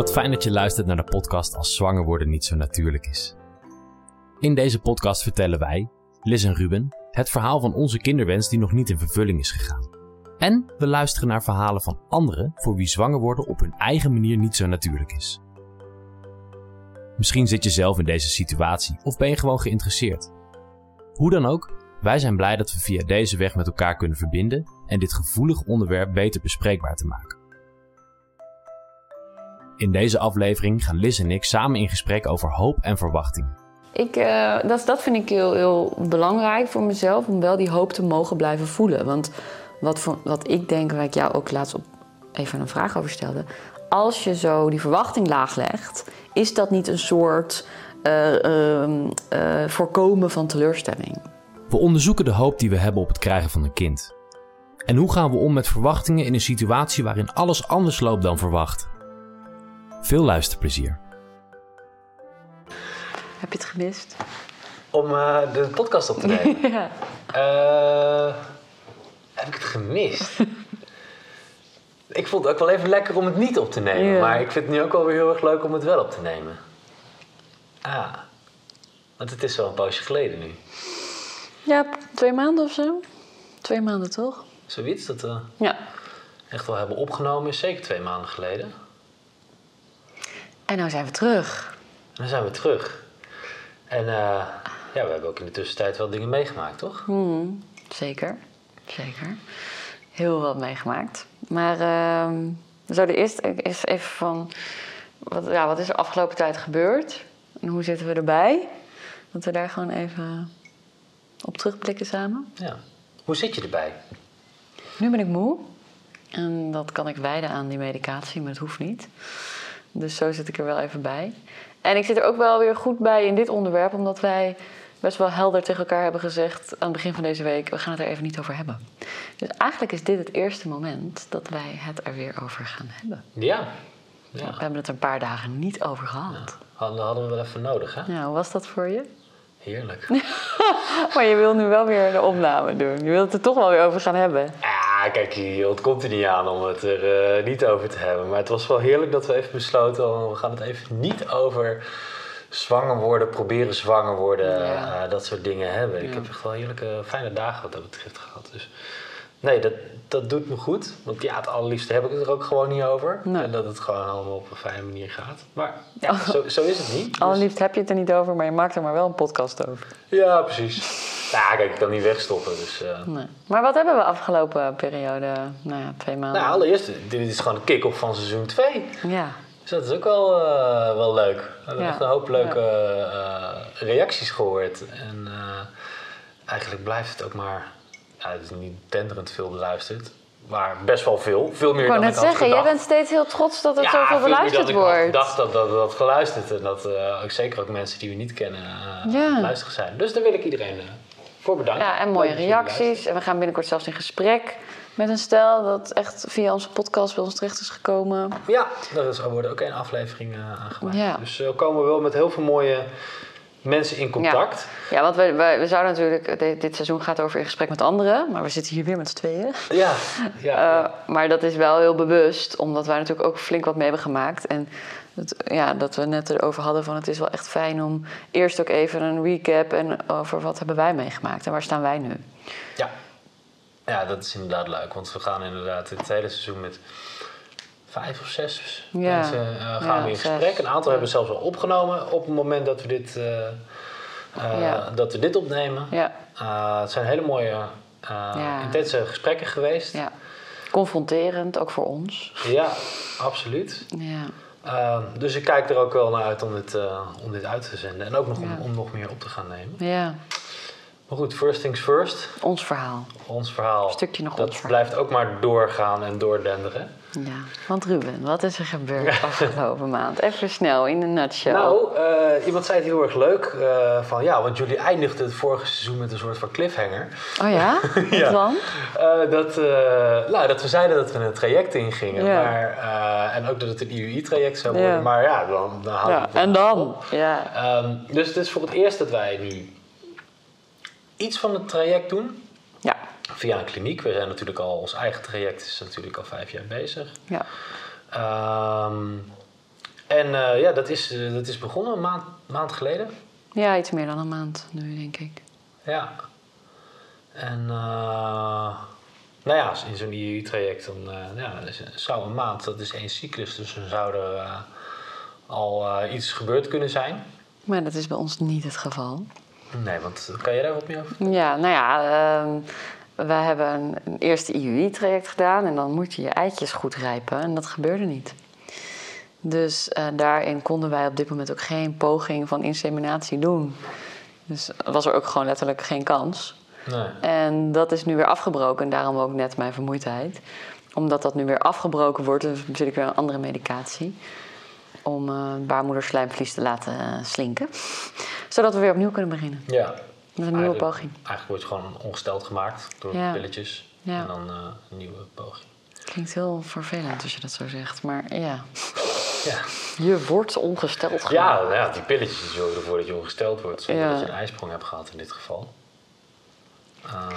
Wat fijn dat je luistert naar de podcast Als zwanger worden niet zo natuurlijk is. In deze podcast vertellen wij, Liz en Ruben, het verhaal van onze kinderwens die nog niet in vervulling is gegaan. En we luisteren naar verhalen van anderen voor wie zwanger worden op hun eigen manier niet zo natuurlijk is. Misschien zit je zelf in deze situatie of ben je gewoon geïnteresseerd. Hoe dan ook, wij zijn blij dat we via deze weg met elkaar kunnen verbinden en dit gevoelig onderwerp beter bespreekbaar te maken. In deze aflevering gaan Liz en ik samen in gesprek over hoop en verwachting. Ik, uh, dat, dat vind ik heel, heel belangrijk voor mezelf, om wel die hoop te mogen blijven voelen. Want wat, voor, wat ik denk, waar ik jou ook laatst op even een vraag over stelde. Als je zo die verwachting laag legt, is dat niet een soort uh, uh, voorkomen van teleurstelling? We onderzoeken de hoop die we hebben op het krijgen van een kind. En hoe gaan we om met verwachtingen in een situatie waarin alles anders loopt dan verwacht? Veel luisterplezier. Heb je het gemist? Om uh, de podcast op te nemen? ja. Uh, heb ik het gemist? ik vond het ook wel even lekker om het niet op te nemen. Ja. Maar ik vind het nu ook wel weer heel erg leuk om het wel op te nemen. Ah, want het is wel een poosje geleden nu. Ja, twee maanden of zo. Twee maanden toch? Zoiets dat we Ja. echt wel hebben opgenomen is zeker twee maanden geleden. En nou zijn we terug. Dan zijn we terug. En uh, ja, we hebben ook in de tussentijd wel dingen meegemaakt, toch? Hmm, zeker, zeker. Heel wat meegemaakt. Maar uh, we zouden eerst eens even van... Wat, ja, wat is er afgelopen tijd gebeurd? En hoe zitten we erbij? Dat we daar gewoon even op terugblikken samen. Ja. Hoe zit je erbij? Nu ben ik moe. En dat kan ik wijden aan die medicatie, maar het hoeft niet. Dus zo zit ik er wel even bij. En ik zit er ook wel weer goed bij in dit onderwerp, omdat wij best wel helder tegen elkaar hebben gezegd aan het begin van deze week: we gaan het er even niet over hebben. Dus eigenlijk is dit het eerste moment dat wij het er weer over gaan hebben. Ja. ja. We hebben het er een paar dagen niet over gehad. Ja. Hadden, we wel even nodig, hè? Ja, hoe was dat voor je? Heerlijk. maar je wil nu wel weer de opname doen. Je wilt het er toch wel weer over gaan hebben. Ja, kijk, je er niet aan om het er uh, niet over te hebben. Maar het was wel heerlijk dat we even besloten... we gaan het even niet over zwanger worden, proberen zwanger worden... Ja. Uh, dat soort dingen hebben. Ja. Ik heb echt wel heerlijke, fijne dagen wat dat betreft gehad. Dus nee, dat, dat doet me goed. Want ja, het allerliefste heb ik het er ook gewoon niet over. Nee. En dat het gewoon allemaal op een fijne manier gaat. Maar ja, zo, zo is het niet. Dus... Allerliefst heb je het er niet over, maar je maakt er maar wel een podcast over. Ja, precies. Ja, kijk, ik kan niet wegstoppen. Dus, uh... nee. Maar wat hebben we afgelopen periode, nou ja, twee maanden? Nou, allereerst, dit is gewoon de kick-off van seizoen 2. Ja. Dus dat is ook wel, uh, wel leuk. We hebben Ja. echt een hoop leuke uh, reacties gehoord. En eigenlijk blijft het ook maar, ja, het is niet denderend veel beluisterd. Maar best wel veel. Veel meer Ik dan net ik had zeggen, jij bent steeds heel trots dat het ja, zoveel beluisterd dan ik wordt. gedacht dat dat, dat geluisterd. En dat uh, ook zeker ook mensen die we niet kennen uh, Ja. luisteren zijn. Dus daar wil ik iedereen uh, voor. Ja, en mooie reacties. En we gaan binnenkort zelfs in gesprek met een stel dat echt via onze podcast bij ons terecht is gekomen. Ja, daar is, wordt ook één aflevering uh, aan gemaakt. Ja. Dus uh, komen we wel met heel veel mooie mensen in contact. Ja, ja want we, we, we zouden natuurlijk... Dit, dit seizoen gaat over in gesprek met anderen. Maar we zitten hier weer met z'n tweeën. Ja, ja. Uh, maar dat is wel heel bewust. Omdat wij natuurlijk ook flink wat mee hebben gemaakt. En het, ja, dat we net erover hadden van... Het is wel echt fijn om eerst ook even een recap... En over wat hebben wij meegemaakt. En waar staan wij nu? Ja. Ja, dat is inderdaad leuk. Want we gaan inderdaad het hele seizoen met vijf of zes Ja. mensen uh, gaan Ja, we in zes. gesprek. Een aantal Ja. hebben we zelfs al opgenomen op het moment dat we dit, uh, uh, Ja. dat we dit opnemen. Ja, het zijn hele mooie, intense gesprekken geweest. ja. Confronterend, ook voor ons. Ja, absoluut. Ja. Uh, dus ik kijk er ook wel naar uit om dit, uh, om dit uit te zenden. En ook nog om, om nog meer op te gaan nemen. Ja, Maar goed, first things first. ons verhaal. Ons verhaal. Een stukje nog dat ons verhaal. blijft ook maar doorgaan en doordenderen. Ja, want Ruben, wat is er gebeurd afgelopen maand? Even snel, in een nutshell. Nou, uh, iemand zei het heel erg leuk. Uh, van ja, want jullie eindigden het vorige seizoen met een soort van cliffhanger. Oh ja? Wat Ja. dan? Uh, dat, nou, dat we zeiden dat we een traject ingingen. Ja. Maar, en ook dat het een IUI-traject zou worden. Maar ja, dan, dan houden Ja, we het en dan? op. Ja. Um, dus het is voor het eerst dat wij nu iets van het traject doen. Ja. Via een kliniek. We zijn natuurlijk al, ons eigen traject is natuurlijk al vijf jaar bezig. Ja. Um, En eh, ja, dat is, eh, dat is begonnen een maand, maand geleden. Ja, iets meer dan een maand nu, denk ik. Ja. En eh, nou ja, in zo'n IU-traject dan ja, zou een maand, dat is één cyclus, dus dan zou er al iets gebeurd kunnen zijn. Maar dat is bij ons niet het geval. Nee, want kan jij daar wat meer over? Ja, nou ja, wij hebben een, een eerste IUI-traject gedaan en dan moet je je eitjes goed rijpen en dat gebeurde niet. Dus eh, daarin konden wij op dit moment ook geen poging van inseminatie doen. Dus was er ook gewoon letterlijk geen kans. Nee. En dat is nu weer afgebroken en daarom ook net mijn vermoeidheid. Omdat dat nu weer afgebroken wordt, dus zit ik weer een andere medicatie. Om eh baarmoederslijmvlies te laten eh, slinken. Zodat we weer opnieuw kunnen beginnen. Ja. Met een nieuwe poging. Eigenlijk wordt je gewoon ongesteld gemaakt door Ja. pilletjes. Ja. En dan eh, een nieuwe poging. Klinkt heel vervelend als je dat zo zegt, maar ja. Ja. Je wordt ongesteld gemaakt. Ja, ja, die pilletjes zorgen ervoor dat je ongesteld wordt zonder dat je een ijsprong hebt gehad in dit geval. Ehm,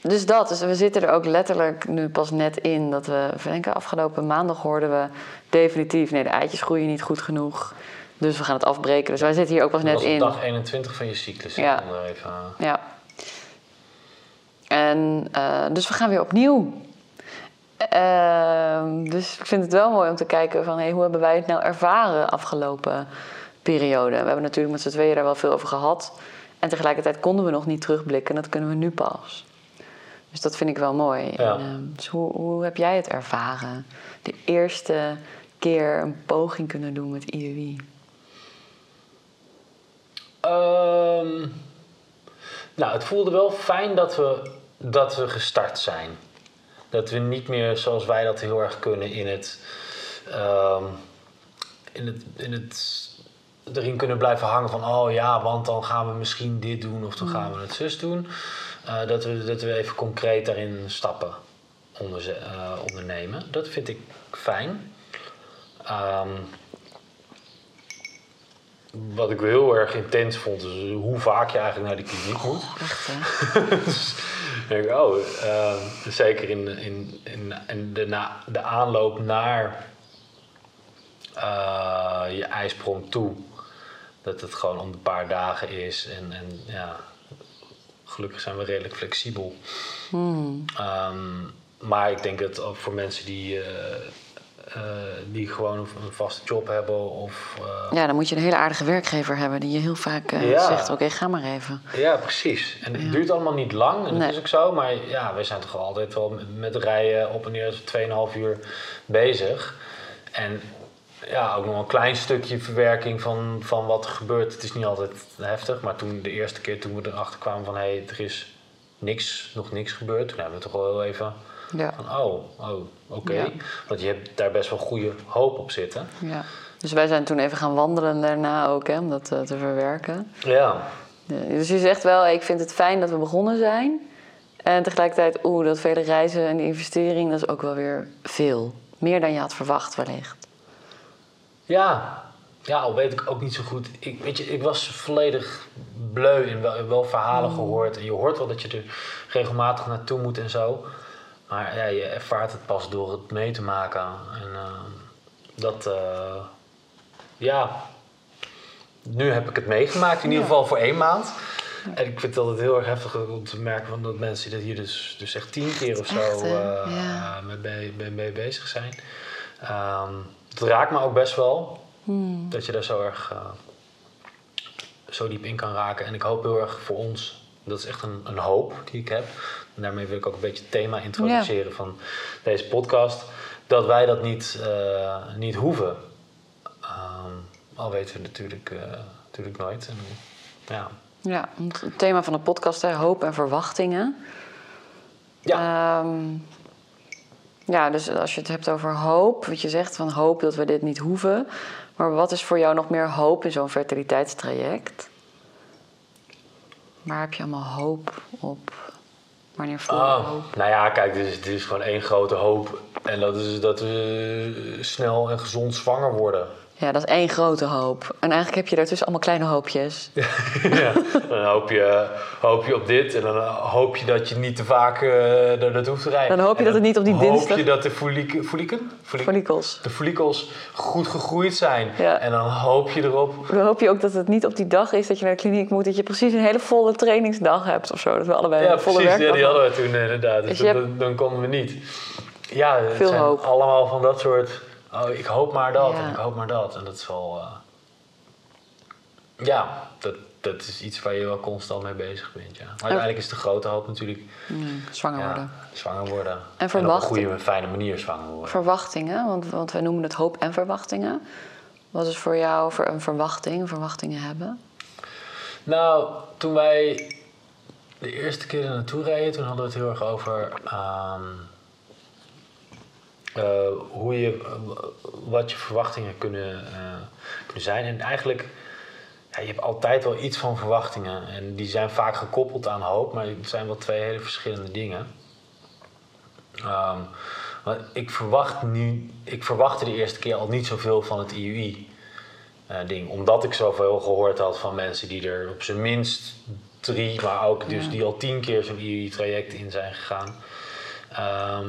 Dus dat, dus we zitten er ook letterlijk nu pas net in. Dat we, ik denk afgelopen maandag hoorden we definitief... nee, de eitjes groeien niet goed genoeg. Dus we gaan het afbreken. Dus wij zitten hier ook pas net in. dag 21 van je cyclus. Ja. even, Ja. En eh, dus we gaan weer opnieuw. Ehm, dus ik vind het wel mooi om te kijken van... Hey, hoe hebben wij het nou ervaren afgelopen periode? We hebben natuurlijk met z'n tweeën daar wel veel over gehad. En tegelijkertijd konden we nog niet terugblikken. En dat kunnen we nu pas. Dus dat vind ik wel mooi. Ja. En, ehm, dus hoe, hoe heb jij het ervaren? De eerste keer een poging kunnen doen met IUI. Ehm, nou, het voelde wel fijn dat we, dat we gestart zijn. Dat we niet meer zoals wij dat heel erg kunnen in het, ehm, in het, in het erin kunnen blijven hangen van oh ja, want dan gaan we misschien dit doen of dan gaan we het zus doen. Eh, dat, we, dat we even concreet daarin stappen onderze- eh, ondernemen. Dat vind ik fijn. Ehm, wat ik heel erg intens vond, is hoe vaak je eigenlijk naar de kliniek moet. Echt, hè? Dus ik denk, oh, ehm, zeker in, in, in, in de, na, de aanloop naar eh, je ijsprong toe. Dat het gewoon om een paar dagen is. En, en ja, gelukkig zijn we redelijk flexibel. Ehm, maar ik denk dat ook voor mensen die, eh, die gewoon een vaste job hebben of... eh, Ja, dan moet je een hele aardige werkgever hebben die je heel vaak eh, Ja. zegt: Oké, ga maar even. Ja, precies. En het duurt allemaal niet lang, en Nee. dat is ook zo. Maar ja, we zijn toch altijd wel met- rijden op en neer 2,5 uur bezig. En ja, ook nog een klein stukje verwerking van, van wat er gebeurt. Het is niet altijd heftig, maar toen de eerste keer toen we erachter kwamen van... hé, hey, er is niks, nog niks gebeurd. Toen hebben we toch wel even Ja. van, oh, oh oké. Ja. Want je hebt daar best wel goede hoop op zitten. ja. Dus wij zijn toen even gaan wandelen daarna ook, hè, om dat eh, te verwerken. Ja, Ja, dus je zegt wel: Ik vind het fijn dat we begonnen zijn. En tegelijkertijd, oeh, dat vele reizen en die investering, dat is ook wel weer veel. Meer dan je had verwacht, wellicht. Ja, ja, al weet ik ook niet zo goed. Ik, weet je, ik was volledig bleu en wel, wel verhalen gehoord. En je hoort wel dat je er regelmatig naartoe moet en zo. Maar ja, je ervaart het pas door het mee te maken. En eh, dat, eh, ja, nu heb ik het meegemaakt, in ieder geval voor één maand. En ik vind het altijd heel erg heftig om te merken van dat mensen dat hier dus, dus echt tien keer of zo Echt, eh, Ja. mee, mee, mee- mee bezig zijn. Ehm, het raakt me ook best wel dat je daar zo erg zo diep in kan raken. En ik hoop heel erg voor ons, dat is echt een, een hoop die ik heb. En daarmee wil ik ook een beetje het thema introduceren van deze podcast. Dat wij dat niet, eh, niet hoeven. Ehm, al weten we natuurlijk, eh, natuurlijk nooit. En, ja. Ja, het thema van de podcast, hè, hoop en verwachtingen. Ja. Ehm, ja, dus als je het hebt over hoop, wat je zegt van hoop dat we dit niet hoeven. Maar wat is voor jou nog meer hoop in zo'n fertiliteitstraject? Waar heb je allemaal hoop op? Wanneer voel je Oh, hoop? nou ja, kijk, dit is, dit is gewoon één grote hoop. En dat is dat we snel en gezond zwanger worden. Ja, dat is één grote hoop. En eigenlijk heb je daartussen allemaal kleine hoopjes. ja, dan hoop je, hoop je op dit en dan hoop je dat je niet te vaak uh, er naartoe hoeft te rijden. Dan hoop je dat het niet op die dinsdag... hoop je dat de folieken, folieken? De follicels goed gegroeid zijn. Ja. En dan hoop je erop... Dan hoop je ook dat het niet op die dag is dat je naar de kliniek moet... dat je precies een hele volle trainingsdag hebt of zo. Dat we allebei ja, een volle precies, werkdag Ja, die hadden we toen inderdaad. Dus Dus hebt- dan konden we niet. Ja, het Veel zijn hoop. allemaal van dat soort... Oh, ik hoop maar dat Ja. en ik hoop maar dat. En dat is wel... eh, ja, dat, dat is iets waar je wel constant mee bezig bent, ja. Maar uiteindelijk is de grote hoop natuurlijk... Mm, zwanger ja, worden. zwanger worden. En, op een goede, fijne manier zwanger worden. Verwachtingen, want, want wij noemen het hoop en verwachtingen. Wat is voor jou voor een verwachting, verwachtingen hebben? Nou, toen wij de eerste keer er naartoe reden, toen hadden we het heel erg over ehm, eh, hoe je, wat je verwachtingen kunnen, eh, kunnen zijn. En eigenlijk, ja, je hebt altijd wel iets van verwachtingen. En die zijn vaak gekoppeld aan hoop, maar het zijn wel twee hele verschillende dingen. Ehm, maar ik verwacht nu, ik verwachtte de eerste keer al niet zoveel van het IUI eh, ding. Omdat ik zoveel gehoord had van mensen die er op zijn minst drie, maar ook dus Ja. die al tien keer zo'n IUI-traject in zijn gegaan. Ehm,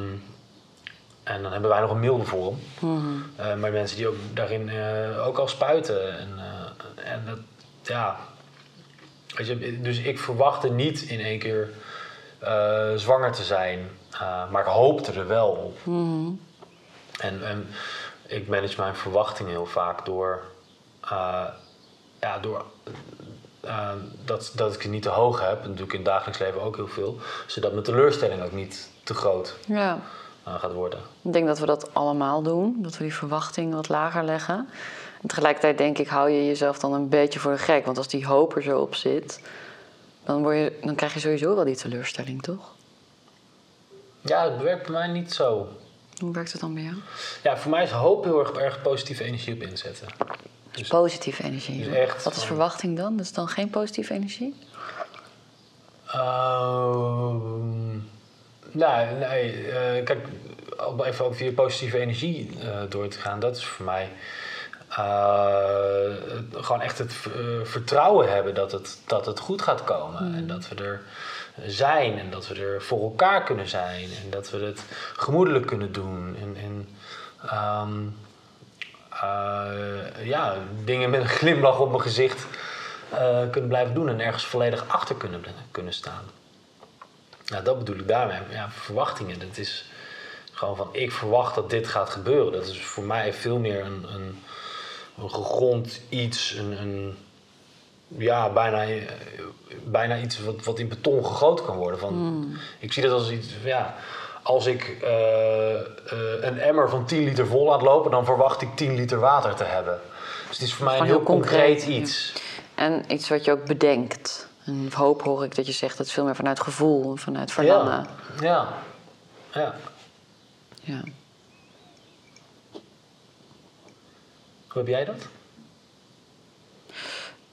en dan hebben wij nog een milde vorm. Eh, maar mensen die ook daarin eh, ook al spuiten. En, eh, en dat, ja. Weet je, dus ik verwachtte niet in één keer zwanger te zijn. maar ik hoopte er wel op. En, en ik manage mijn verwachtingen heel vaak door, ja, door dat, dat ik het niet te hoog heb. En dat doe ik in het dagelijks leven ook heel veel. Zodat mijn teleurstelling ook niet te groot Ja, gaat worden. ik denk dat we dat allemaal doen. Dat we die verwachting wat lager leggen. En tegelijkertijd denk ik, hou je jezelf dan een beetje voor de gek. Want als die hoop er zo op zit, dan, word je, dan krijg je sowieso wel die teleurstelling, toch? Ja, het werkt bij mij niet zo. Hoe werkt het dan bij jou? Ja, voor mij is hoop heel erg, erg positieve energie op inzetten. Dus, Positieve energie. Dus echt Wat is verwachting dan? Dat is dan geen positieve energie? Ehm, nou, nee, eh, kijk, om even over je positieve energie eh, door te gaan, dat is voor mij eh, gewoon echt het vertrouwen hebben dat het, dat het goed gaat komen. En dat we er zijn en dat we er voor elkaar kunnen zijn en dat we het gemoedelijk kunnen doen. En, en ehm, eh, ja, dingen met een glimlach op mijn gezicht kunnen blijven doen en ergens volledig achter kunnen, kunnen staan. Nou, dat bedoel ik daarmee. Ja, verwachtingen, dat is gewoon van ik verwacht dat dit gaat gebeuren. Dat is voor mij veel meer een, een, een gegrond iets, een, een ja, bijna, bijna iets wat, wat in beton gegoten kan worden. Van, Ik zie dat als iets, ja, als ik eh, eh, een emmer van 10 liter vol laat lopen, dan verwacht ik 10 liter water te hebben. Dus het is voor mij een heel heel concreet, concreet, ja. iets. En iets wat je ook bedenkt. En hoop hoor ik dat je zegt, dat is veel meer vanuit gevoel, vanuit verlangen. Ja. ja. ja. Ja. Hoe heb jij dat?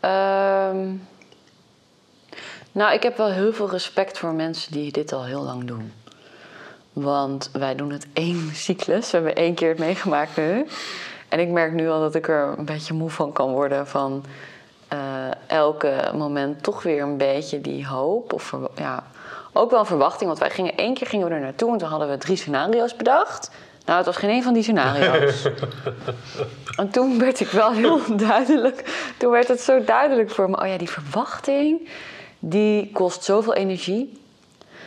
Ehm, nou, ik heb wel heel veel respect voor mensen die dit al heel lang doen. Want wij doen het één cyclus. We hebben één keer het meegemaakt nu. En ik merk nu al dat ik er een beetje moe van kan worden. Van eh, elke moment toch weer een beetje die hoop. Of ja, ook wel een verwachting. Want wij gingen één keer gingen we er naartoe. En toen hadden we drie scenario's bedacht. Nou, het was geen een van die scenario's. En toen werd ik wel heel duidelijk. Toen werd het zo duidelijk voor me. Oh ja, die verwachting, die kost zoveel energie.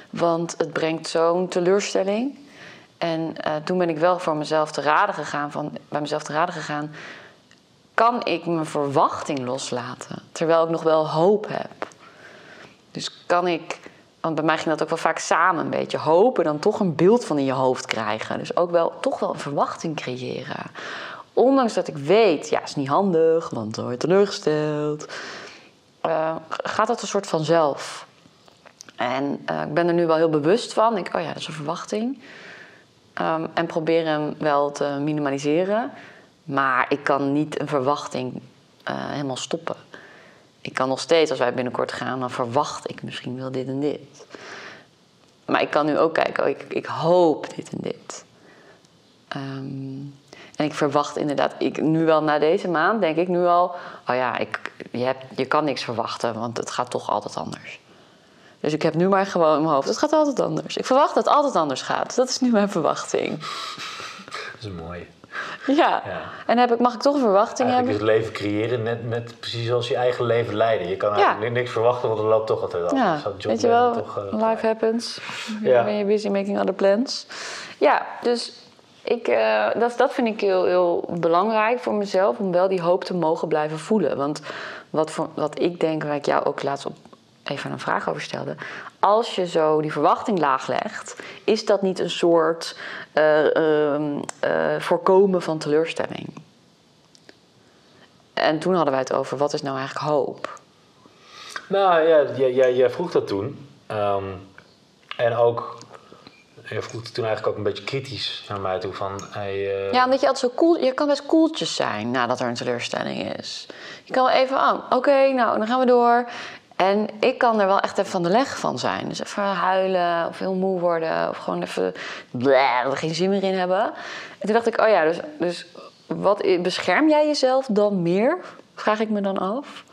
Want het brengt zo'n teleurstelling. En eh, toen ben ik wel voor mezelf te raden gegaan. Van, bij mezelf te raden gegaan. Kan ik mijn verwachting loslaten? Terwijl ik nog wel hoop heb. Dus kan ik. Want bij mij ging dat ook wel vaak samen een beetje. Hopen, dan toch een beeld van in je hoofd krijgen. Dus ook wel toch wel een verwachting creëren. Ondanks dat ik weet, ja, is niet handig, want dan word je teleurgesteld. eh, gaat dat een soort vanzelf. En eh, ik ben er nu wel heel bewust van. Ik, oh ja, dat is een verwachting. Ehm, en probeer hem wel te minimaliseren. Maar ik kan niet een verwachting eh, helemaal stoppen. Ik kan nog steeds, als wij binnenkort gaan, dan verwacht ik misschien wel dit en dit. Maar ik kan nu ook kijken, oh, ik, ik hoop dit en dit. Ehm, En ik verwacht inderdaad, ik, nu wel na deze maand, denk ik nu al, oh ja, ik, je, hebt, je kan niks verwachten, want het gaat toch altijd anders. Dus ik heb nu maar gewoon in mijn hoofd, het gaat altijd anders. Ik verwacht dat het altijd anders gaat. Dat is nu mijn verwachting. Dat is mooi. Ja. Ja. En heb ik, mag ik toch een verwachting Eigenlijk hebben? is het leven creëren net, net precies zoals je eigen leven leiden. Je kan eigenlijk niks verwachten, want het loopt toch altijd anders. Ja, John weet je wel, toch, eh, life happens. Ja. Ben je busy making other plans. Ja, dus ik, eh, dat, dat vind ik heel, heel belangrijk voor mezelf... om wel die hoop te mogen blijven voelen. Want wat, voor, wat ik denk, waar ik jou ook laatst op even een vraag over stelde... als je zo die verwachting laag legt... is dat niet een soort eh, ehm, eh, voorkomen van teleurstelling? En toen hadden wij het over, wat is nou eigenlijk hoop? Nou ja, jij, jij, vroeg dat toen. Ehm, en ook, je vroeg toen eigenlijk ook een beetje kritisch naar mij toe van... Hey, eh, Ja, omdat je altijd zo cool... Je kan best koeltjes zijn nadat er een teleurstelling is. Je kan wel even aan. Oké, nou, dan gaan we door. En ik kan er wel echt even van de leg van zijn. Dus even huilen of heel moe worden. Of gewoon even... Geen zin meer in hebben. En toen dacht ik, oh ja, dus, dus wat, bescherm jij jezelf dan meer? Vraag ik me dan af.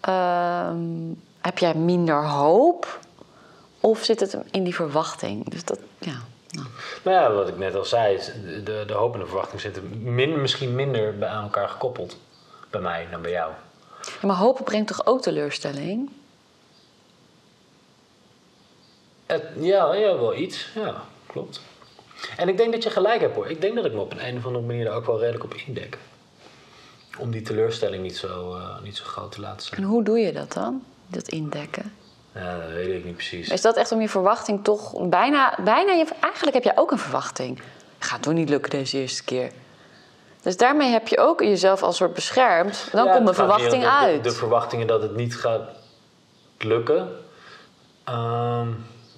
Ehm, heb jij minder hoop? Of zit het in die verwachting? Dus dat, ja... Nou. Nou ja, wat ik net al zei, de, de hoop en de verwachting zitten min, misschien minder bij aan elkaar gekoppeld. Bij mij dan bij jou. Ja, maar hoop brengt toch ook teleurstelling? Het, ja, ja, wel iets. Ja, klopt. En ik denk dat je gelijk hebt hoor. Ik denk dat ik me op een, een of andere manier daar ook wel redelijk op indek. Om die teleurstelling niet zo, eh, niet zo groot te laten zijn. En hoe doe je dat dan? Dat indekken? Ja, dat weet ik niet precies. Is dat echt om je verwachting toch bijna... bijna je, eigenlijk heb jij ook een verwachting. Gaat toch niet lukken deze eerste keer? Dus daarmee heb je ook jezelf als soort beschermd. Dan Ja, komt gaat verwachting de- uit. De, de verwachtingen dat het niet gaat lukken. Ehm,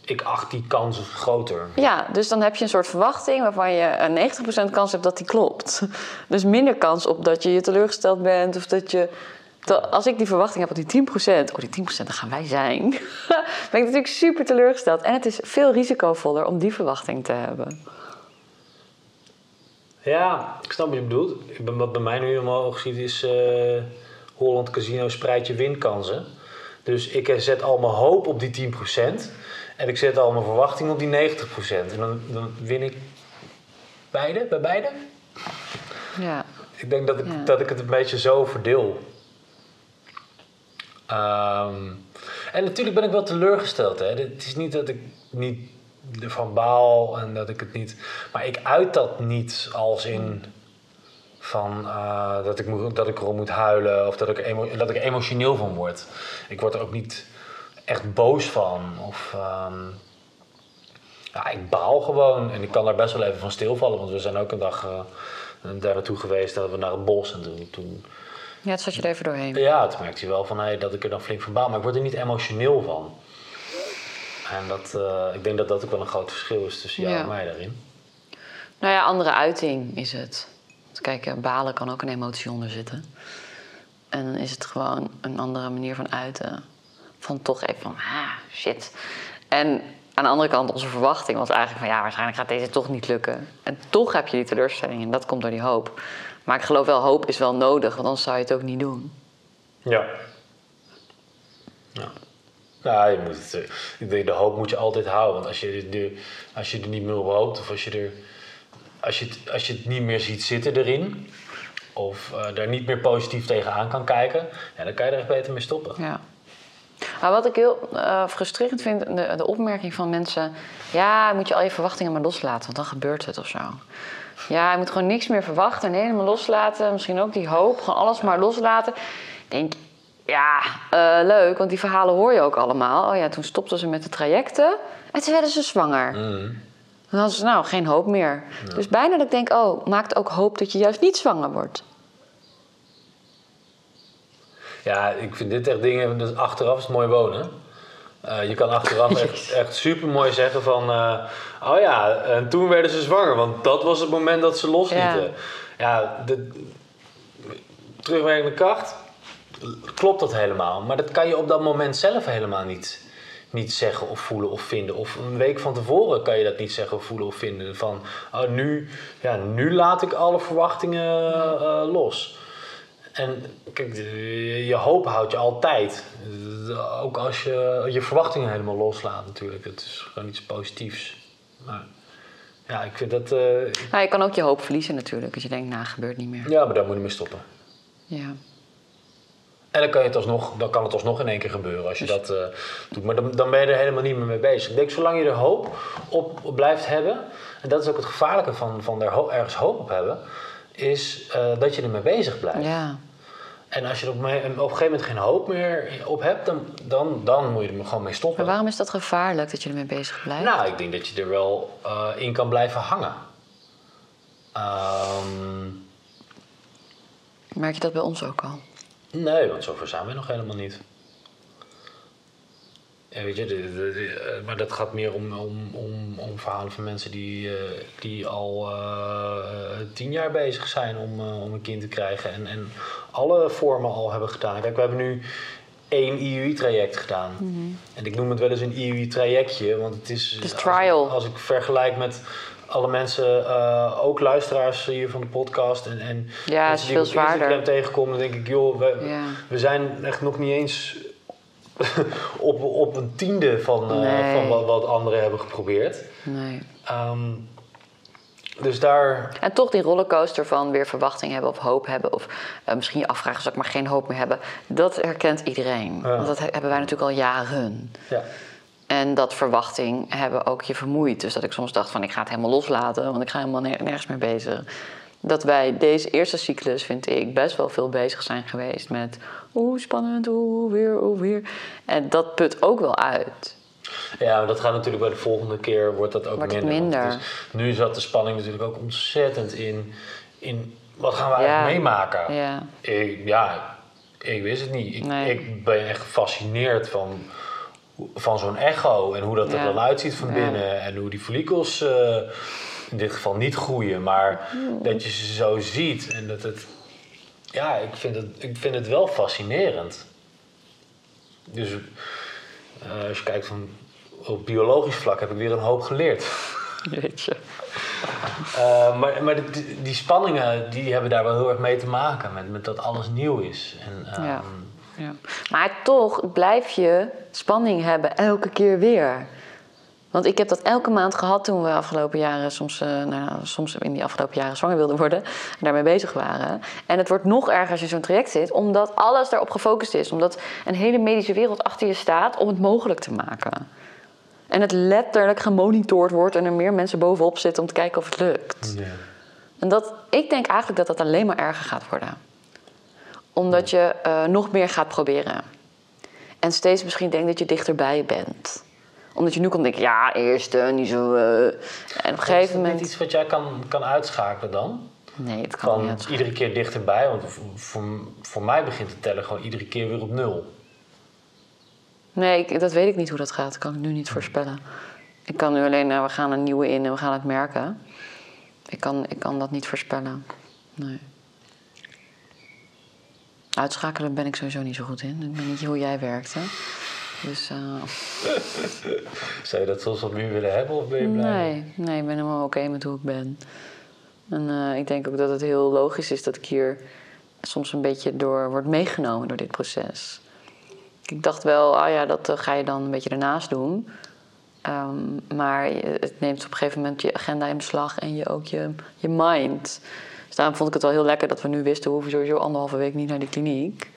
ik acht die kans groter. Ja, dus dan heb je een soort verwachting waarvan je een 90% kans hebt dat die klopt. Dus minder kans op dat je je teleurgesteld bent of dat je. Als ik die verwachting heb op die 10%, oh die 10% dan gaan wij zijn, ben ik natuurlijk super teleurgesteld. En het is veel risicovoller om die verwachting te hebben. Ja, ik snap wat je bedoelt. Ik ben, wat bij mij nu helemaal oog ziet is... eh, Holland Casino spreidt je winkansen. Dus ik eh, zet al mijn hoop op die 10%. En ik zet al mijn verwachting op die 90%. En dan, dan win ik beide, bij beide. Ja. Ik denk dat ik, Ja. dat ik het een beetje zo verdeel. Ehm, en natuurlijk ben ik wel teleurgesteld. Hè. Het is niet dat ik niet ervan baal en dat ik het niet... Maar ik uit dat niet als in... Van, eh, dat, ik moet, dat ik erom moet huilen of dat ik, emo- dat ik er emotioneel van word. Ik word er ook niet echt boos van. Of, ehm, ja, ik baal gewoon en ik kan daar best wel even van stilvallen. Want we zijn ook een dag eh, daar naartoe geweest, dat we naar het bos. En toen, toen, ja, het zat je er even doorheen. ja, toen merkte je wel van, hey, dat ik er dan flink van baal. Maar ik word er niet emotioneel van. En dat, eh, ik denk dat dat ook wel een groot verschil is tussen jou Ja. en mij daarin. Nou ja, andere uiting is het. Kijk, balen kan ook een emotie onder zitten. En dan is het gewoon een andere manier van uiten. Van toch even van, ah, shit. En aan de andere kant, onze verwachting was eigenlijk van... ja, waarschijnlijk gaat deze toch niet lukken. En toch heb je die teleurstelling en dat komt door die hoop. Maar ik geloof wel, hoop is wel nodig, want anders zou je het ook niet doen. Ja. Ja. Ja, je moet eh, de hoop moet je altijd houden. Want als je, de, als je er niet meer op hoopt, of als je, er, als, je het, als je het niet meer ziet zitten erin, of eh, daar niet meer positief tegenaan kan kijken, ja, dan kan je er echt beter mee stoppen. Ja. Maar wat ik heel eh, frustrerend vind, de, de opmerking van mensen... ja, moet je al je verwachtingen maar loslaten, want dan gebeurt het of zo. Ja, je moet gewoon niks meer verwachten en helemaal loslaten. Misschien ook die hoop, gewoon alles maar loslaten. Ik denk, ja, eh, leuk, want die verhalen hoor je ook allemaal. Oh ja, toen stopten ze met de trajecten en toen werden ze zwanger. Mhm. Dan hadden ze nou geen hoop meer. Dus bijna dat ik denk, oh, maakt ook hoop dat je juist niet zwanger wordt. Ja, ik vind dit echt dingen, dus achteraf is het mooi wonen. Eh, je kan achteraf echt, echt super mooi zeggen van, eh, oh ja, en toen werden ze zwanger, want dat was het moment dat ze loslieten. Ja, de, terugwerkende kracht, klopt dat helemaal. Maar dat kan je op dat moment zelf helemaal niet, niet zeggen of voelen of vinden. Of een week van tevoren kan je dat niet zeggen of voelen of vinden. Van oh, nu, ja, nu laat ik alle verwachtingen eh, los. En kijk, je hoop houdt je altijd. Ook als je je verwachtingen helemaal loslaat natuurlijk. Het is gewoon iets positiefs. Maar ja, ik vind dat... eh, Maar je kan ook je hoop verliezen natuurlijk. Als je denkt, nou, gebeurt niet meer. ja, maar daar moet je mee stoppen. Ja. En dan kan, je het alsnog, dan kan het alsnog in één keer gebeuren als je dat eh, doet. Maar dan, dan ben je er helemaal niet meer mee bezig. Ik denk, zolang je er hoop op, op blijft hebben... en dat is ook het gevaarlijke van, van er ergens hoop op hebben... is eh, dat je ermee bezig blijft. Ja. En als je er op, op een gegeven moment geen hoop meer op hebt... dan, dan, dan moet je er gewoon mee stoppen. Maar waarom is dat gevaarlijk dat je ermee bezig blijft? Nou, ik denk dat je er wel eh, in kan blijven hangen. Ehm, Merk je dat bij ons ook al? Nee, want zover zijn we nog helemaal niet. Ja, weet je, de, de- de- eh, maar dat gaat meer om, om, om, om verhalen van mensen die, eh, die al eh, tien jaar bezig zijn om, om een kind te krijgen. En, en alle vormen al hebben gedaan. Kijk, we hebben nu één IUI-traject gedaan. En ik noem het wel eens een IUI-trajectje, want het is... Het is als- trial. Als, ik vergelijk met alle mensen, eh, ook luisteraars hier van de podcast... en, en Ja, het is mensen die ik op Instagram zwaarder. tegenkom, dan denk ik, joh, we, Ja. we zijn echt nog niet eens op, op een tiende van, eh, van wat, wat anderen hebben geprobeerd. Nee. Ehm, dus daar, En toch die rollercoaster van weer verwachting hebben of hoop hebben. Of eh, misschien je afvragen, zal ik maar geen hoop meer hebben. Dat herkent iedereen. Ja. Want dat he- hebben wij natuurlijk al jaren. ja, En dat verwachting hebben ook je vermoeid. Dus dat ik soms dacht van ik ga het helemaal loslaten. Want ik ga helemaal ner- nergens meer bezig. Dat wij deze eerste cyclus, vind ik, best wel veel bezig zijn geweest met... Oeh, spannend, oeh, weer, oeh, weer. En dat put ook wel uit. ja, maar dat gaat natuurlijk bij de volgende keer, wordt dat ook Wordt minder. minder. is- nu zat de spanning natuurlijk ook ontzettend in, in wat gaan we Ja. eigenlijk meemaken. Ja. Ik, ja, ik wist het niet. Ik, Nee. ik ben echt gefascineerd van, van zo'n echo en hoe dat er Ja. dan uitziet van Ja. binnen. En hoe die follicels eh, in dit geval niet groeien, maar Hmm. dat je ze zo ziet. En dat het, ja, ik vind het, ik vind het wel fascinerend. Dus eh, als je kijkt van op biologisch vlak heb ik weer een hoop geleerd. Weet je. Eh, maar maar die, die spanningen die hebben daar wel heel erg mee te maken. Met, met dat alles nieuw is. En, ehm, Ja. Ja. Maar toch blijf je spanning hebben elke keer weer. Want ik heb dat elke maand gehad toen we afgelopen jaren, soms, eh, nou, ja, soms in die afgelopen jaren zwanger wilden worden en daarmee bezig waren. En het wordt nog erger als je in zo'n traject zit, omdat alles daarop gefocust is. Omdat een hele medische wereld achter je staat om het mogelijk te maken. En het letterlijk gemonitord wordt en er meer mensen bovenop zitten om te kijken of het lukt. ja. En dat, ik denk eigenlijk dat dat alleen maar erger gaat worden. Omdat je eh, nog meer gaat proberen. En steeds misschien denkt dat je dichterbij bent. Omdat je nu kan denken, ja, eerst niet zo... eh. En op een Is gegeven niet moment... iets wat jij kan, kan uitschakelen dan? Nee, het kan niet. iedere keer dichterbij? Want voor, voor, voor mij begint het tellen gewoon iedere keer weer op nul. Nee, ik- dat weet ik niet hoe dat gaat. Dat kan ik nu niet voorspellen. Ik kan nu alleen, eh, we gaan een nieuwe in en we gaan het merken. Ik kan, ik kan dat niet voorspellen. Nee. Uitschakelen ben ik sowieso niet zo goed in. Ik weet niet hoe jij werkt, hè. Dus, eh, Zou je dat soms wat meer willen hebben of ben je blij? nee, nee, ik ben helemaal oké met hoe ik ben. En eh, ik denk ook dat het heel logisch is dat ik hier soms een beetje door word meegenomen door dit proces. Ik dacht wel, ah ja, dat eh, ga je dan een beetje ernaast doen. Ehm, maar het neemt op een gegeven moment je agenda in beslag en je ook je, je mind. Dus daarom vond ik het wel heel lekker dat we nu wisten, we hoeven sowieso anderhalve week niet naar de kliniek.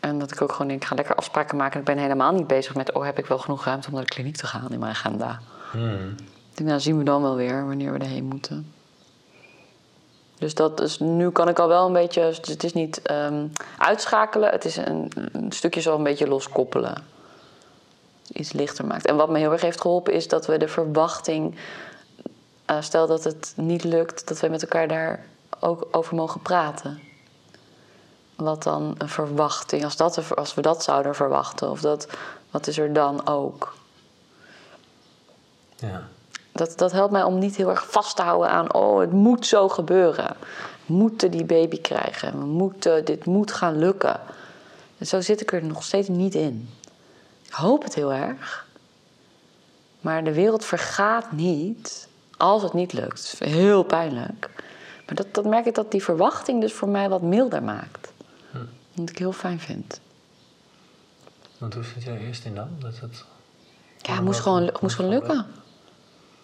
En dat ik ook gewoon denk, ik ga lekker afspraken maken. En ik ben helemaal niet bezig met, oh, heb ik wel genoeg ruimte om naar de kliniek te gaan in mijn agenda. Hmm. Ik denk, nou zien we dan wel weer wanneer we erheen moeten. Dus dat is, nu kan ik al wel een beetje, het is niet ehm, uitschakelen, het is een, een stukje zo een beetje loskoppelen. Iets lichter maakt. En wat me heel erg heeft geholpen is dat we de verwachting, eh, stel dat het niet lukt, dat we met elkaar daar ook over mogen praten. Wat dan een verwachting, als, dat, als we dat zouden verwachten, of dat, wat is er dan ook? Ja. Dat, dat helpt mij om niet heel erg vast te houden aan, oh, het moet zo gebeuren. We moeten die baby krijgen. We moeten, dit moet gaan lukken. En zo zit ik er nog steeds niet in. hoop het heel erg. Maar de wereld vergaat niet als het niet lukt. Het is heel pijnlijk. Maar dat, dat merk ik dat die verwachting dus voor mij wat milder maakt. Hm. Wat ik heel fijn vind. Want hoe zit er eerst in dan? Dat het... Ja, het moest gewoon, het moest gewoon lukken.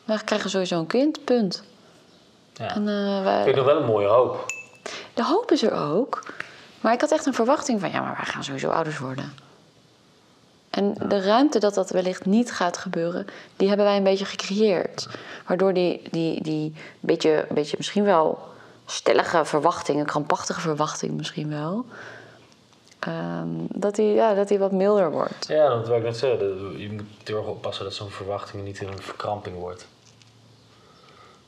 We krijgen sowieso een kind, punt. Ja. En, eh, Ik wij- vind nog wel een mooie hoop. de hoop is er ook. Maar ik had echt een verwachting van, ja, maar wij gaan sowieso ouders worden. En de ruimte dat dat wellicht niet gaat gebeuren, die hebben wij een beetje gecreëerd. Waardoor die, die, die beetje, beetje misschien wel stellige verwachting, een krampachtige verwachting misschien wel, ehm, dat, die, ja, dat die wat milder wordt. Ja, dat wil ik net zeggen. Je moet heel erg oppassen dat zo'n verwachting niet in een verkramping wordt.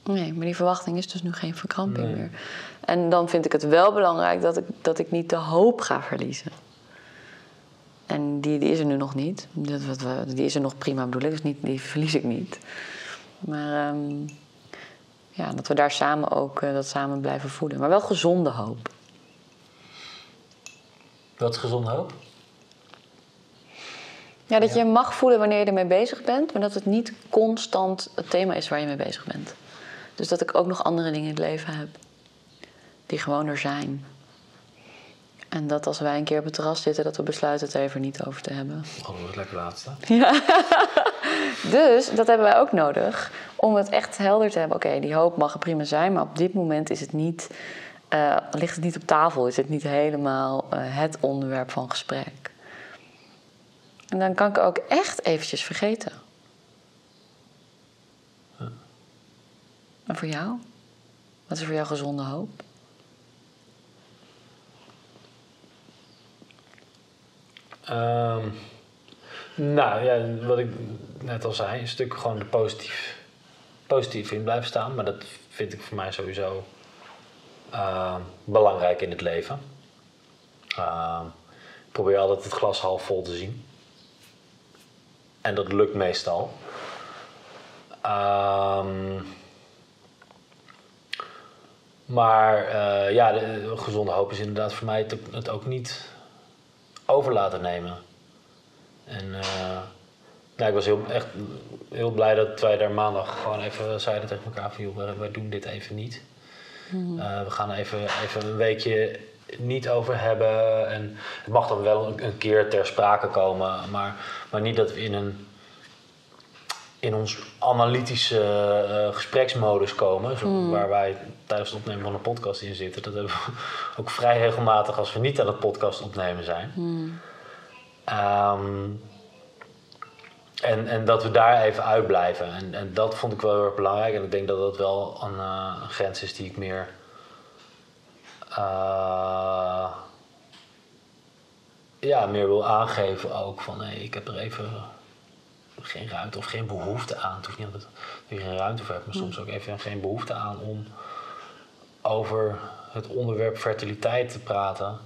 Nee, maar die verwachting is dus nu geen verkramping Nee. meer. En dan vind ik het wel belangrijk dat ik, dat ik niet de hoop ga verliezen. En die, die is er nu nog niet. Die is er nog prima bedoel ik, dus niet, die verlies ik niet. Maar ehm, ja, dat we daar samen ook eh, dat samen blijven voeden. Maar wel gezonde hoop. Wat is gezonde hoop? Ja, dat je mag voelen wanneer je ermee bezig bent, maar dat het niet constant het thema is waar je mee bezig bent. Dus dat ik ook nog andere dingen in het leven heb, die gewoon er zijn. En dat als wij een keer op het terras zitten, dat we besluiten het even niet over te hebben. Oh, dat lekker laatste. Dus dat hebben wij ook nodig om het echt helder te hebben. Oké, die hoop mag er prima zijn, maar op dit moment is het niet, eh, ligt het niet op tafel, is het niet helemaal eh, het onderwerp van gesprek. En dan kan ik ook echt eventjes vergeten. En voor jou? Wat is voor jou gezonde hoop? Ehm, nou ja, wat ik net al zei, een stuk gewoon positief, positief in blijven staan. Maar dat vind ik voor mij sowieso ehm, belangrijk in het leven. Ehm, ik probeer altijd het glas half vol te zien. En dat lukt meestal. Maar eh, ja, de, de gezonde hoop is inderdaad voor mij het ook niet over laten nemen. En nou, ik was heel, echt heel blij dat wij daar maandag gewoon even zeiden tegen elkaar van... joh, wij, doen dit even niet. Eh, we gaan even, even een weekje niet over hebben. En het mag dan wel een, een keer ter sprake komen, maar, maar niet dat we in een in ons analytische eh, gespreksmodus komen, zo, waar wij tijdens het opnemen van een podcast in zitten. Dat hebben we ook vrij regelmatig als we niet aan het podcast opnemen zijn. Ehm, en, en dat we daar even uitblijven. En, en dat vond ik wel heel erg belangrijk. En ik denk dat dat wel een, eh, grens is die ik meer. eh, ja, meer wil aangeven ook. Van hé, ik heb er even geen ruimte of geen behoefte aan. Het hoeft niet altijd dat je geen ruimte voor hebt, maar soms ook even geen behoefte aan om over het onderwerp fertiliteit te praten.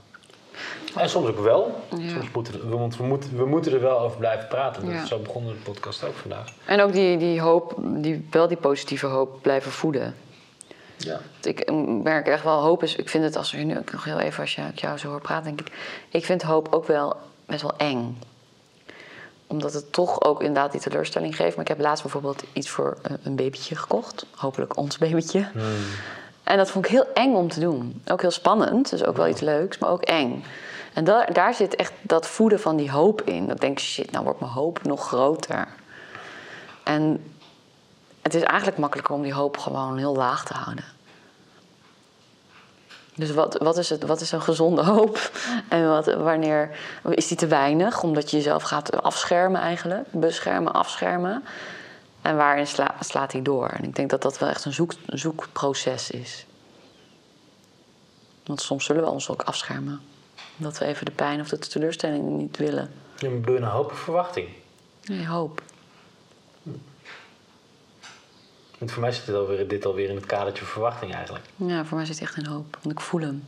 En soms ook wel. Ja. Soms moeten we, moeten- we, moeten, we moeten er wel over blijven praten. Dat Ja. is Zo begonnen de podcast ook vandaag. En ook die, die hoop, die, wel die positieve hoop blijven voeden. Ja. Want Ik eh, merk echt wel, hoop is, ik vind het als we nu nog heel even als je, ik jou zo hoor praten, denk ik, ik vind hoop ook wel best wel eng. Omdat het toch ook inderdaad die teleurstelling geeft. Maar ik heb laatst bijvoorbeeld iets voor een, babytje gekocht. Hopelijk ons babytje. En dat vond ik heel eng om te doen. Ook heel spannend, dus ook wel iets leuks, maar ook eng. En daar, daar zit echt dat voeden van die hoop in. Dat ik denk, shit, nou wordt mijn hoop nog groter. En het is eigenlijk makkelijker om die hoop gewoon heel laag te houden. Dus wat, wat, is, het, wat is een gezonde hoop? En wat, wanneer is die te weinig? Omdat je jezelf gaat afschermen eigenlijk. Beschermen, afschermen. En waarin sla- slaat hij door? En ik denk dat dat wel echt een, zoek, een zoekproces is. Want soms zullen we ons ook afschermen. Omdat we even de pijn of de teleurstelling niet willen. Je bedoel je een hoop of verwachting? Nee, hoop. Want voor mij zit dit alweer, dit alweer in het kadertje verwachting eigenlijk. Ja, voor mij zit echt in hoop. Want ik voel hem.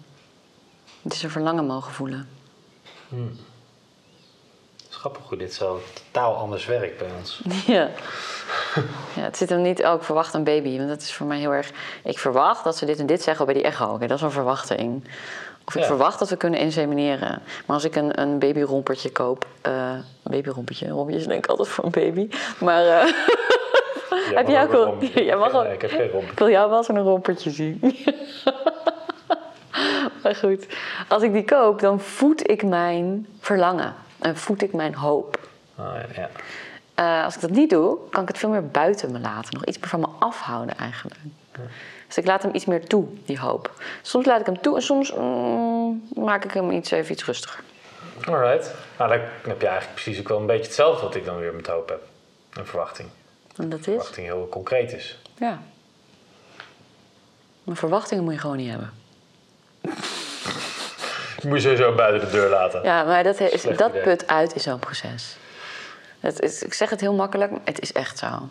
Het is een verlangen mogen voelen. Het is grappig hoe dit zo totaal anders werkt bij ons. Ja. ja, het zit hem niet, oh, ik verwacht een baby. Want dat is voor mij heel erg... Ik verwacht dat ze dit en dit zeggen bij die echo. Oké, dat is een verwachting. Of ik Ja. verwacht dat we kunnen insemineren. Maar als ik een, een babyrompertje koop... eh babyrompertje, rompertjes denk ik altijd voor een baby. Maar eh, heb jij ook wel... Jij mag wel... Nee, ik heb geen romp. Ik wil jou wel zo'n rompertje zien. maar goed, als ik die koop, dan voed ik mijn verlangen. En voed ik mijn hoop. Oh, ja, ja. Eh, als ik dat niet doe, kan ik het veel meer buiten me laten. Nog iets meer van me afhouden eigenlijk. Dus ik laat hem iets meer toe, die hoop. Soms laat ik hem toe en soms mm, maak ik hem iets, even iets rustiger. Alright. Nou, dan heb je eigenlijk precies ook wel een beetje hetzelfde wat ik dan weer met hoop heb. Een verwachting. En dat is, verwachting heel concreet is. ja. Maar verwachtingen moet je gewoon niet hebben. Je moet je sowieso buiten de deur laten. Ja, maar dat, is, dat idee. put uit in zo'n proces. Het is, ik zeg het heel makkelijk, maar het is echt zo.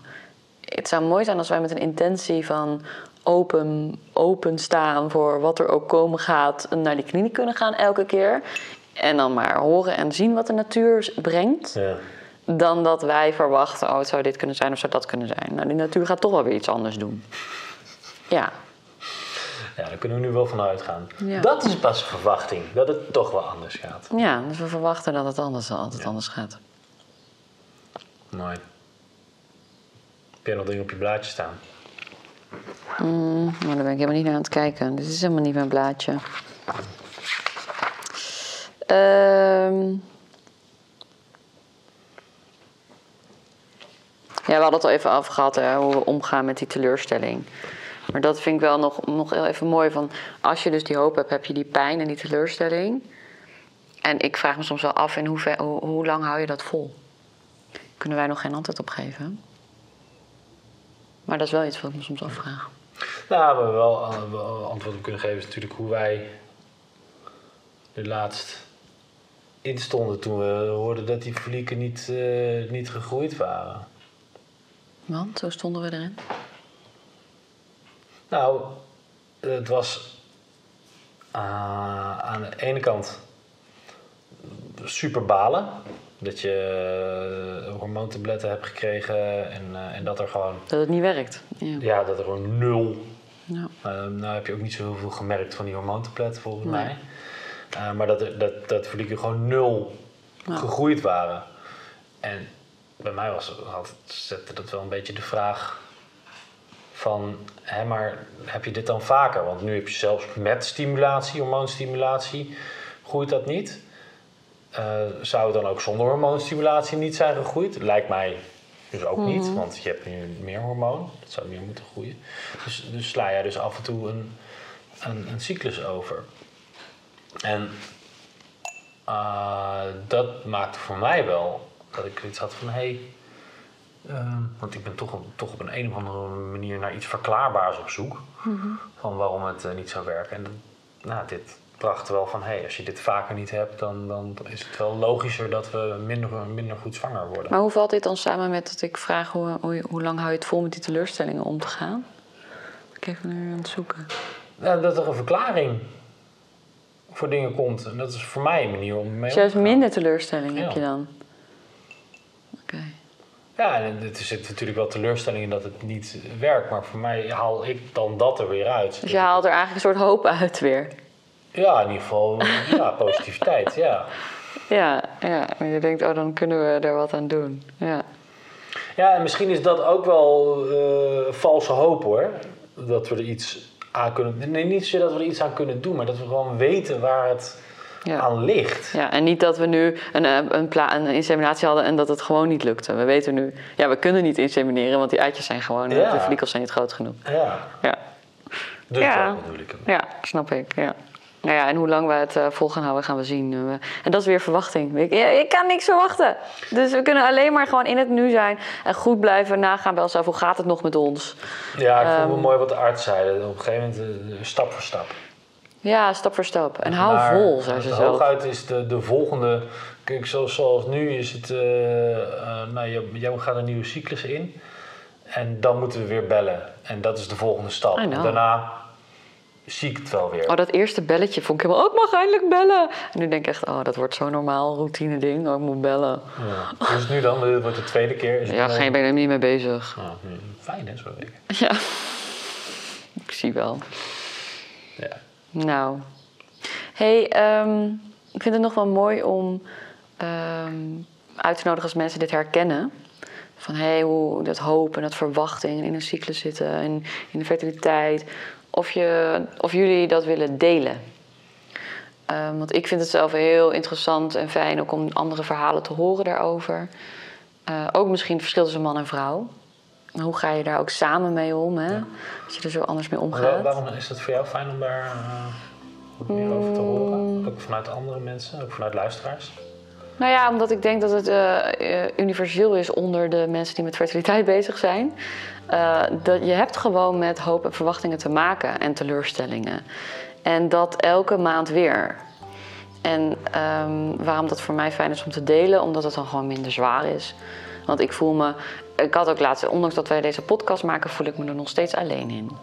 Het zou mooi zijn als wij met een intentie van open, openstaan voor wat er ook komen gaat, naar die kliniek kunnen gaan elke keer. En dan maar horen en zien wat de natuur brengt. Ja. Dan dat wij verwachten, oh, het zou dit kunnen zijn of zou dat kunnen zijn. Nou, die natuur gaat toch wel weer iets anders doen. Ja, ja, daar kunnen we nu wel van uitgaan. Ja. Dat is pas een verwachting, dat het toch wel anders gaat. ja dus we verwachten dat het anders, altijd anders gaat. Mooi. Heb jij nog dingen op je blaadje staan? Maar daar ben ik helemaal niet naar aan het kijken. Dit is helemaal niet mijn blaadje. Ehm. Ja, we hadden het al even over gehad, hè, hoe we omgaan met die teleurstelling. Maar dat vind ik wel nog, nog heel even mooi. Van, als je dus die hoop hebt, heb je die pijn en die teleurstelling. En ik vraag me soms wel af, in hoever, hoe, lang hou je dat vol? Kunnen wij nog geen antwoord op geven? Maar dat is wel iets wat ik me soms afvraag. Nou, we hebben wel, eh, wel antwoord op kunnen geven is natuurlijk hoe wij er laatst instonden toen we hoorden dat die flieken niet, eh, niet gegroeid waren. Want, zo stonden we erin. Nou, het was ah, aan de ene kant super balen. Dat je eh, hormoontabletten hebt gekregen en, eh, en dat er gewoon, Dat het niet werkt. Ja. ja, dat er gewoon nul. Ja. Uh, nou heb je ook niet zo heel veel gemerkt van die hormoontabletten volgens Nee. mij. Uh, maar dat, dat, dat folieken gewoon nul Ja. gegroeid waren. En bij mij was, had, zette dat wel een beetje de vraag van, hè, maar heb je dit dan vaker? Want nu heb je zelfs met stimulatie, hormoonstimulatie, groeit dat niet. Eh, zou het dan ook zonder hormoonstimulatie niet zijn gegroeid? Lijkt mij dus ook niet, want je hebt nu meer hormoon. Dat zou meer moeten groeien. Dus, dus sla jij dus af en toe een, een, een cyclus over. En eh, dat maakte voor mij wel dat ik iets had van hé. Hey, ehm, want ik ben toch, toch op een, een of andere manier naar iets verklaarbaars op zoek. Van waarom het eh, niet zou werken. En nou, dit bracht wel van hé, hey, als je dit vaker niet hebt, dan, dan is het wel logischer dat we minder, minder goed zwanger worden. Maar hoe valt dit dan samen met dat ik vraag hoe, hoe, hoe lang hou je het vol met die teleurstellingen om te gaan? Ik even nu aan het zoeken. Nou, dat er een verklaring voor dingen komt. En dat is voor mij een manier om mee Dus juist minder teleurstelling heb je dan? Ja, en er zit natuurlijk wel teleurstelling in dat het niet werkt. Maar voor mij haal ik dan dat er weer uit. Dus je haalt er eigenlijk een soort hoop uit weer. Ja, in ieder geval ja, positiviteit, ja. Ja, ja. En je denkt, oh, dan kunnen we er wat aan doen. Ja. Ja, en misschien is dat ook wel eh, valse hoop hoor. Dat we er iets aan kunnen... Nee, niet zozeer dat we er iets aan kunnen doen, maar dat we gewoon weten waar het Ja. aan ligt. Ja, en niet dat we nu een, eh, een, pla- een inseminatie hadden en dat het gewoon niet lukte. We weten nu, ja, we kunnen niet insemineren, want die eitjes zijn gewoon, Ja. de follicels zijn niet groot genoeg. Ja, Ja, dus Ja. dat bedoel ik hem. ja snap ik. Ja. Nou ja, en hoe lang we het eh, vol gaan houden, gaan we zien. Eh, en dat is weer verwachting. Ik, ja, ik kan niks verwachten. Dus we kunnen alleen maar gewoon in het nu zijn en goed blijven nagaan bij onszelf. Hoe gaat het nog met ons? Ja, ik vond het Ehm. mooi wat de arts zei. Op een gegeven moment eh, stap voor stap. Ja, stap voor stap. En hou Maar vol, zei ze zelf. Hooguit is de, de volgende. Kijk, zoals, zoals nu is het. eh, eh, nou, jij, gaat een nieuwe cyclus in. En dan moeten we weer bellen. En dat is de volgende stap. Daarna zie ik het wel weer. Oh, dat eerste belletje vond ik helemaal... Oh, ik mag eindelijk bellen. En nu denk ik echt, oh, dat wordt zo'n normaal routine ding. Oh, ik moet bellen. Ja. Het nu dan? Dit wordt de tweede keer. Is Ja, geen ben er niet mee bezig. Fijn hè, zo weken. Ja. Ik zie wel. Ja. Nou. hey, ehm, ik vind het nog wel mooi om ehm, uit te nodigen als mensen dit herkennen. Van hey, hoe dat hoop en dat verwachting in een cyclus zitten en in de fertiliteit. Of, je, of jullie dat willen delen. Ehm, want ik vind het zelf heel interessant en fijn ook om andere verhalen te horen daarover. Uh, ook misschien het verschil tussen man en vrouw. Hoe ga je daar ook samen mee om, hè? Als je er zo anders mee omgaat. waarom is het voor jou fijn om daar uh, meer over te horen? Mm. Ook vanuit andere mensen, ook vanuit luisteraars? Nou ja, omdat ik denk dat het uh, universeel is onder de mensen die met fertiliteit bezig zijn. Uh, dat je hebt gewoon met hoop en verwachtingen te maken en teleurstellingen. En dat elke maand weer. En um, waarom dat voor mij fijn is om te delen, omdat het dan gewoon minder zwaar is. Want ik voel me, ik had ook laatst, ondanks dat wij deze podcast maken, voel ik me er nog steeds alleen in.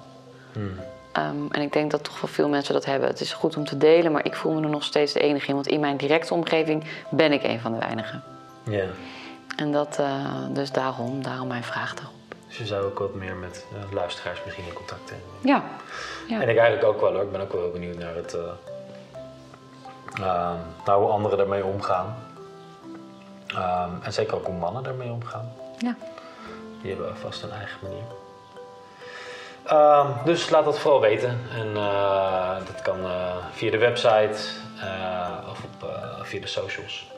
Hmm. Um, en ik denk dat toch wel veel mensen dat hebben. Het is goed om te delen, maar ik voel me er nog steeds de enige in. Want in mijn directe omgeving ben ik een van de weinigen. Ja. En dat, uh, dus daarom, daarom mijn vraag daarop. Dus je zou ook wat meer met uh, luisteraars misschien in contact hebben. Ja. ja. En ik eigenlijk ook wel hoor. Ik ben ook wel benieuwd naar, het, uh, naar hoe anderen daarmee omgaan. Um, en zeker ook hoe mannen daarmee omgaan. Ja. Die hebben vast een eigen manier. Um, dus laat dat vooral weten. En uh, dat kan uh, via de website uh, of op, via de socials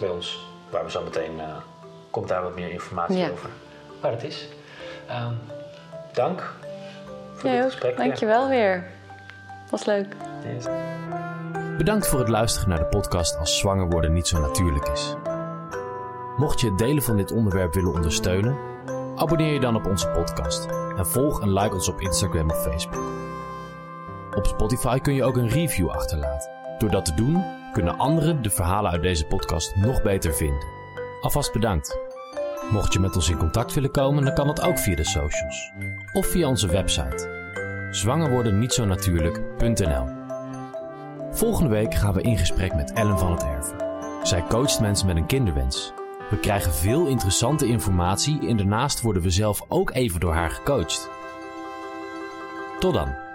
bij ons. Waar we zo meteen komt daar wat meer informatie ja. over. Waar het is. Um, dank voor ja, dit gesprek. Dankjewel weer. weer. Was leuk. Yes. Bedankt voor het luisteren naar de podcast Als zwanger worden niet zo natuurlijk is. Mocht je het delen van dit onderwerp willen ondersteunen, abonneer je dan op onze podcast en volg en like ons op Instagram of Facebook. Op Spotify kun je ook een review achterlaten. Door dat te doen, kunnen anderen de verhalen uit deze podcast nog beter vinden. Alvast bedankt. Mocht je met ons in contact willen komen, dan kan dat ook via de socials of via onze website zwangerwordennietzonatuurlijk.nl. Volgende week gaan we in gesprek met Ellen van het Erven. Zij coacht mensen met een kinderwens we krijgen veel interessante informatie en daarnaast worden we zelf ook even door haar gecoacht. Tot dan.